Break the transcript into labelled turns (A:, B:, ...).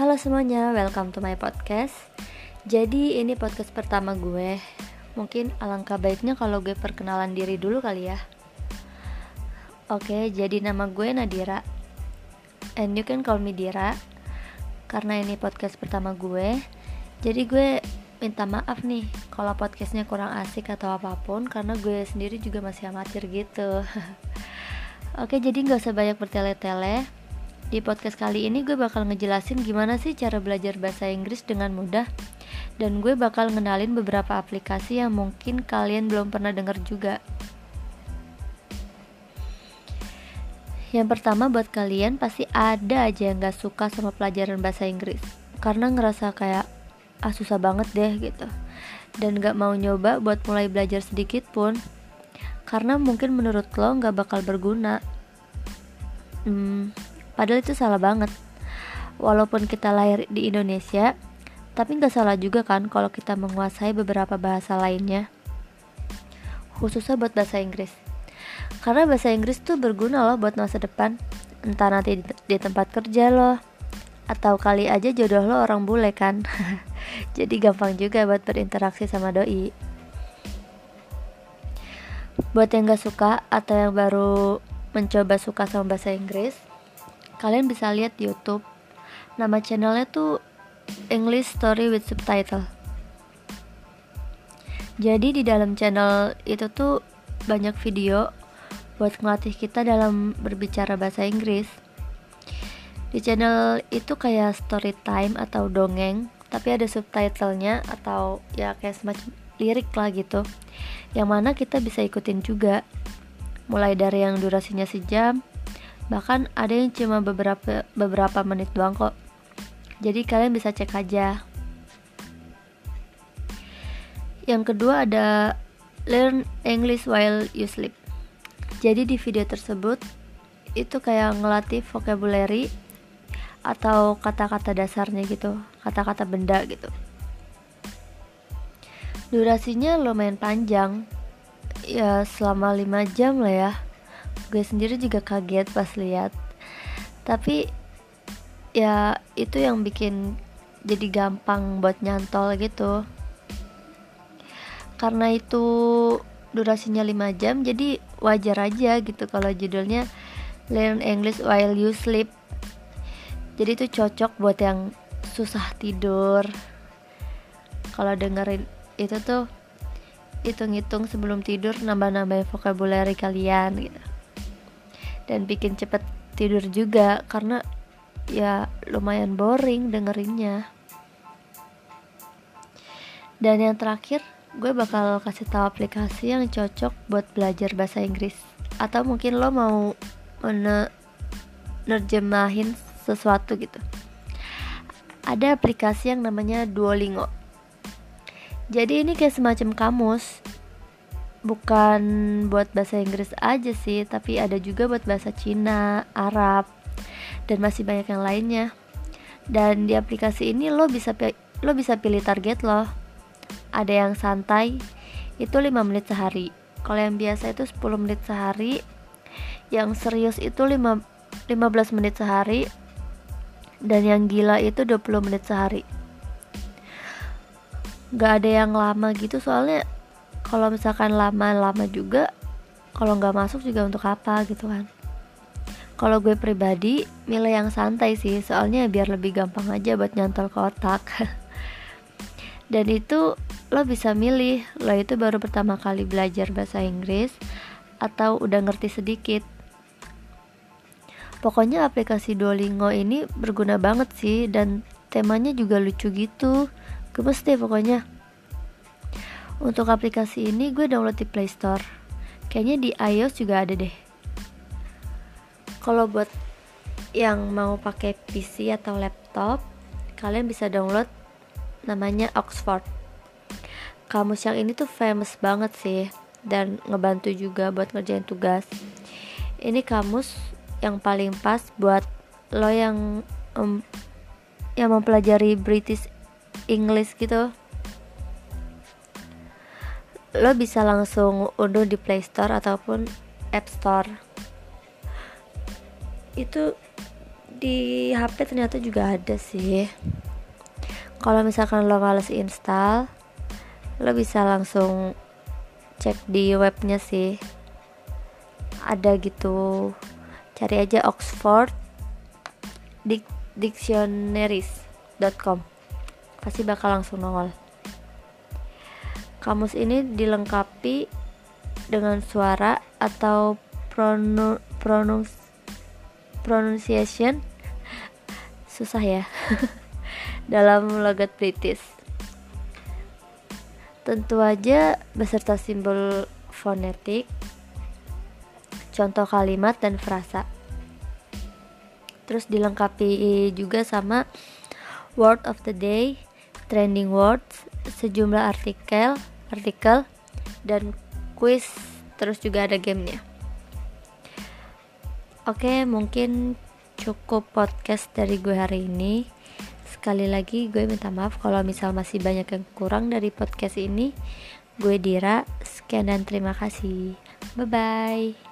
A: Halo semuanya, welcome to my podcast. Jadi ini podcast pertama gue. Mungkin alangkah baiknya kalau gue perkenalan diri dulu kali ya. Oke, jadi nama gue Nadira. And you can call me Dira. Karena ini podcast pertama gue. Jadi gue minta maaf nih kalau podcastnya kurang asik atau apa pun karena gue sendiri juga masih amatir gitu. Oke, jadi nggak usah banyak bertele-tele di podcast kali ini gue bakal ngejelasin gimana sih cara belajar bahasa Inggris dengan mudah. Dan gue bakal ngenalin beberapa aplikasi yang mungkin kalian belum pernah denger juga. Yang pertama buat kalian pasti ada aja yang gak suka sama pelajaran bahasa Inggris. Karena ngerasa kayak ah susah banget deh gitu. Dan gak mau nyoba buat mulai belajar sedikit pun. Karena mungkin menurut lo gak bakal berguna. Hmm, Padahal itu salah banget. Walaupun kita lahir di Indonesia, tapi nggak salah juga kan kalau kita menguasai beberapa bahasa lainnya. Khususnya buat bahasa Inggris. Karena bahasa Inggris tuh berguna loh buat masa depan. Entah nanti di, di tempat kerja loh, atau kali aja jodoh lo orang bule kan. Jadi gampang juga buat berinteraksi sama doi. Buat yang gak suka atau yang baru mencoba suka sama bahasa Inggris, kalian bisa lihat di YouTube. Nama channelnya tuh English Story with Subtitle. Jadi di dalam channel itu tuh banyak video buat ngelatih kita dalam berbicara bahasa Inggris. Di channel itu kayak story time atau dongeng tapi ada subtitlenya atau ya kayak semacam lirik lah gitu. Yang mana kita bisa ikutin juga. Mulai dari yang durasinya sejam Bahkan ada yang cuma beberapa beberapa menit doang kok. Jadi kalian bisa cek aja. Yang kedua ada Learn English while you sleep. Jadi di video tersebut itu kayak ngelatih vocabulary atau kata-kata dasarnya gitu, kata-kata benda gitu. Durasinya lumayan panjang, ya selama 5 jam lah ya gue sendiri juga kaget pas lihat. Tapi ya itu yang bikin jadi gampang buat nyantol gitu. Karena itu durasinya 5 jam jadi wajar aja gitu kalau judulnya Learn English While You Sleep. Jadi itu cocok buat yang susah tidur. Kalau dengerin itu tuh hitung-hitung sebelum tidur nambah-nambahin vocabulary kalian gitu dan bikin cepet tidur juga karena ya lumayan boring dengerinnya. Dan yang terakhir gue bakal kasih tahu aplikasi yang cocok buat belajar bahasa Inggris. Atau mungkin lo mau nerjemahin sesuatu gitu. Ada aplikasi yang namanya Duolingo. Jadi ini kayak semacam kamus bukan buat bahasa Inggris aja sih, tapi ada juga buat bahasa Cina, Arab, dan masih banyak yang lainnya. Dan di aplikasi ini lo bisa lo bisa pilih target lo. Ada yang santai itu 5 menit sehari. Kalau yang biasa itu 10 menit sehari. Yang serius itu 5 15 menit sehari. Dan yang gila itu 20 menit sehari. Gak ada yang lama gitu soalnya kalau misalkan lama-lama juga kalau nggak masuk juga untuk apa gitu kan. Kalau gue pribadi milih yang santai sih soalnya biar lebih gampang aja buat nyantol ke otak. Dan itu lo bisa milih lo itu baru pertama kali belajar bahasa Inggris atau udah ngerti sedikit. Pokoknya aplikasi Duolingo ini berguna banget sih dan temanya juga lucu gitu. Gemes deh pokoknya untuk aplikasi ini gue download di Play Store. Kayaknya di iOS juga ada deh. Kalau buat yang mau pakai PC atau laptop, kalian bisa download namanya Oxford. Kamus yang ini tuh famous banget sih dan ngebantu juga buat ngerjain tugas. Ini kamus yang paling pas buat lo yang um, yang mempelajari British English gitu lo bisa langsung unduh di Play Store ataupun App Store. Itu di HP ternyata juga ada sih. Kalau misalkan lo males install lo bisa langsung cek di webnya sih. Ada gitu. Cari aja Oxford dictionaries.com pasti bakal langsung nongol kamus ini dilengkapi dengan suara atau pronu, pronunci, pronunciation? Susah ya. Dalam logat British. Tentu aja beserta simbol fonetik contoh kalimat dan frasa. Terus dilengkapi juga sama word of the day trending words sejumlah artikel artikel dan quiz terus juga ada gamenya Oke, mungkin cukup podcast dari gue hari ini. Sekali lagi gue minta maaf kalau misal masih banyak yang kurang dari podcast ini. Gue Dira, sekian dan terima kasih. Bye bye.